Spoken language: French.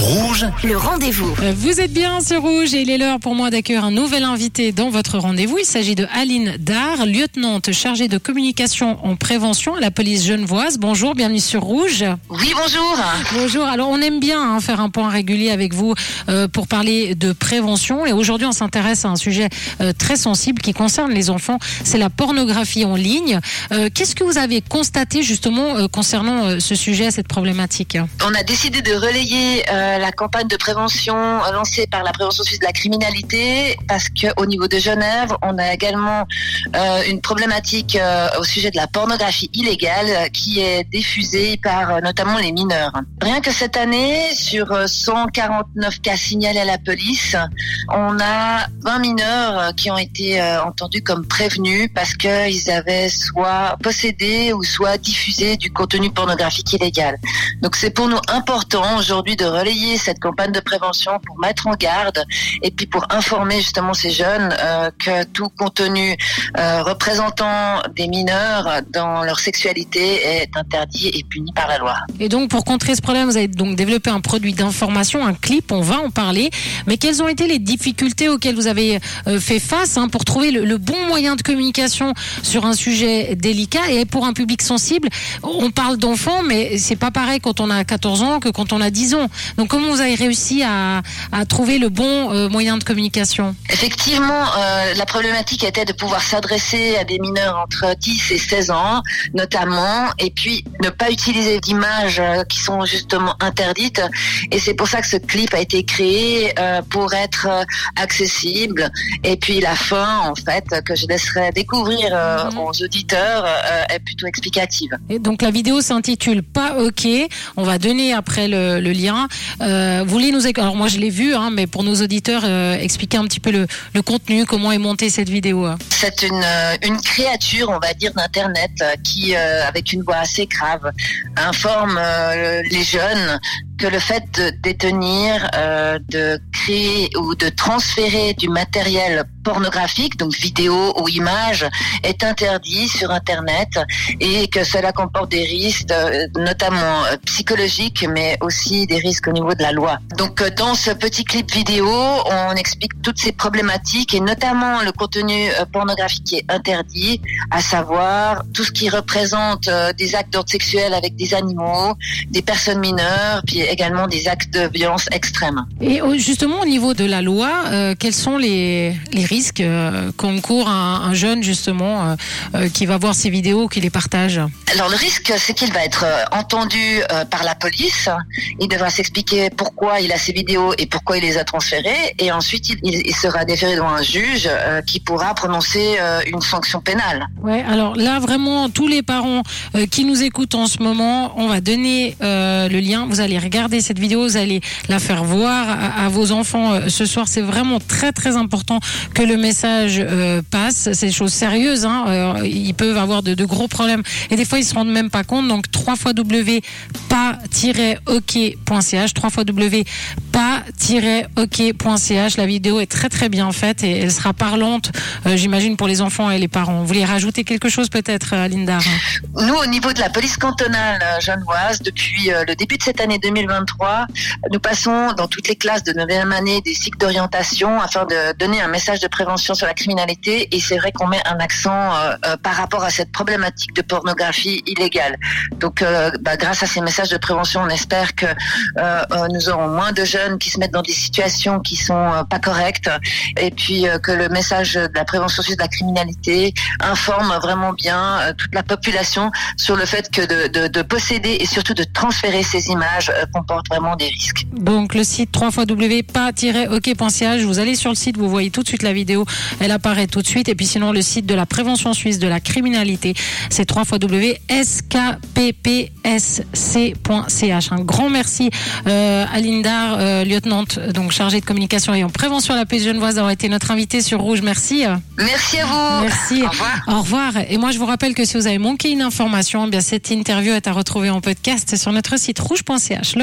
Rouge, Le rendez-vous. Vous êtes bien sur Rouge et il est l'heure pour moi d'accueillir un nouvel invité dans votre rendez-vous. Il s'agit de Aline Dar, lieutenante chargée de communication en prévention à la police genevoise. Bonjour, bienvenue sur Rouge. Oui, bonjour. Bonjour. Alors, on aime bien hein, faire un point régulier avec vous euh, pour parler de prévention. Et aujourd'hui, on s'intéresse à un sujet euh, très sensible qui concerne les enfants. C'est la pornographie en ligne. Euh, Qu'est-ce que vous avez constaté justement euh, concernant euh, ce sujet, cette problématique? On a décidé de relayer euh, la campagne de prévention euh, lancée par la prévention suisse de la criminalité parce que au niveau de Genève, on a également euh, une problématique euh, au sujet de la pornographie illégale euh, qui est diffusée par euh, notamment les mineurs. Rien que cette année, sur euh, 149 cas signalés à la police, on a 20 mineurs euh, qui ont été euh, entendus comme prévenus parce qu'ils avaient soit possédé ou soit diffusé du contenu pornographique illégal. Donc c'est pour nous important aujourd'hui de relayer cette campagne de prévention pour mettre en garde et puis pour informer justement ces jeunes euh, que tout contenu euh, représentant des mineurs dans leur sexualité est interdit et puni par la loi. Et donc, pour contrer ce problème, vous avez donc développé un produit d'information, un clip, on va en parler. Mais quelles ont été les difficultés auxquelles vous avez euh, fait face hein, pour trouver le, le bon moyen de communication sur un sujet délicat? Et pour un public sensible On parle d'enfants, mais c'est pas pareil quand on a 14 ans que quand on a 10 ans. Donc, comment vous avez réussi à, à trouver le bon euh, moyen de communication? Effectivement, euh, la problématique était de pouvoir s'adresser à des mineurs entre 10 et 16 ans, notamment, et puis ne pas utiliser d'images euh, qui sont justement interdites. Et c'est pour ça que ce clip a été créé euh, pour être accessible. Et puis la fin, en fait, que je laisserai découvrir Mhm. aux auditeurs, est plutôt explicative. Et donc la vidéo s'intitule Pas OK. On va donner après le, le lien. Euh, vous voulez nous alors moi je l'ai vu, hein, mais pour nos auditeurs, euh, expliquer un petit peu le, le contenu, comment est montée cette vidéo. hein. C'est une, euh, une créature, on va dire, d'Internet euh, qui, euh, avec une voix assez grave, informe euh, les jeunes que le fait de détenir, de créer ou de transférer du matériel pornographique, donc vidéo ou image, est interdit sur Internet et que cela comporte des risques, euh, notamment euh, psychologiques, mais aussi des risques au niveau de la loi. Donc, euh, dans ce petit clip vidéo, on explique toutes ces problématiques et notamment le contenu pornographique qui est interdit, à savoir tout ce qui représente des actes d'ordre sexuel avec des animaux, des personnes mineures, puis également des actes de violence extrême. Et justement au niveau de la loi, quels sont les, les risques euh, qu'encourt un, un jeune justement euh, euh, qui va voir ces vidéos, qui les partage Alors le risque, c'est qu'il va être entendu par la police. Il devra s'expliquer pourquoi il a ces vidéos et pourquoi il les a transférées. Et ensuite, il, sera déféré devant un juge qui pourra prononcer une sanction pénale. Ouais, alors là vraiment tous les parents qui nous écoutent en ce moment, on va donner euh, le lien. Vous allez regarder cette vidéo, vous allez la faire voir à, à vos enfants ce soir. C'est vraiment très très important que le message euh, passe. C'est des choses sérieuses. Hein. Euh, ils peuvent avoir de, gros problèmes et des fois ils se rendent même pas compte. Donc trois fois w pas-ok.ch, trois fois w pas-ok.ch. La vidéo est très très bien faite et elle sera parlante, euh, j'imagine, pour les enfants et les parents. Vous voulez rajouter quelque chose peut-être, Linda? Nous, au niveau de la police cantonale genevoise, depuis le début de cette année 2023, nous passons dans toutes les classes de 9e année des cycles d'orientation afin de donner un message de prévention sur la criminalité. Et c'est vrai qu'on met un accent euh, euh, par rapport à cette problématique de pornographie illégale. Donc, euh, bah, grâce à ces messages de prévention, on espère que nous aurons moins de jeunes qui se mettent dans des situations qui sont pas correctes, et puis que le message de la prévention de la criminalité informe vraiment bien toute la population sur le fait que de, de, de posséder et surtout de transférer ces images comporte vraiment des risques. Donc le site 3 pas-ok.ch, vous allez sur le site, vous voyez tout de suite la vidéo, elle apparaît tout de suite. Et puis sinon le site de la prévention suisse de la criminalité, c'est 3 skppsc.ch. Un grand merci euh, à Linda, euh, lieutenante, donc chargée de communication et en prévention à la police genevoise d'avoir été notre invitée sur Rouge. Merci. Merci à vous. Merci. Au revoir. Au revoir. Et moi, je vous rappelle que si vous avez manqué une information, eh bien cette interview est à retrouver en podcast sur notre site rouge.ch.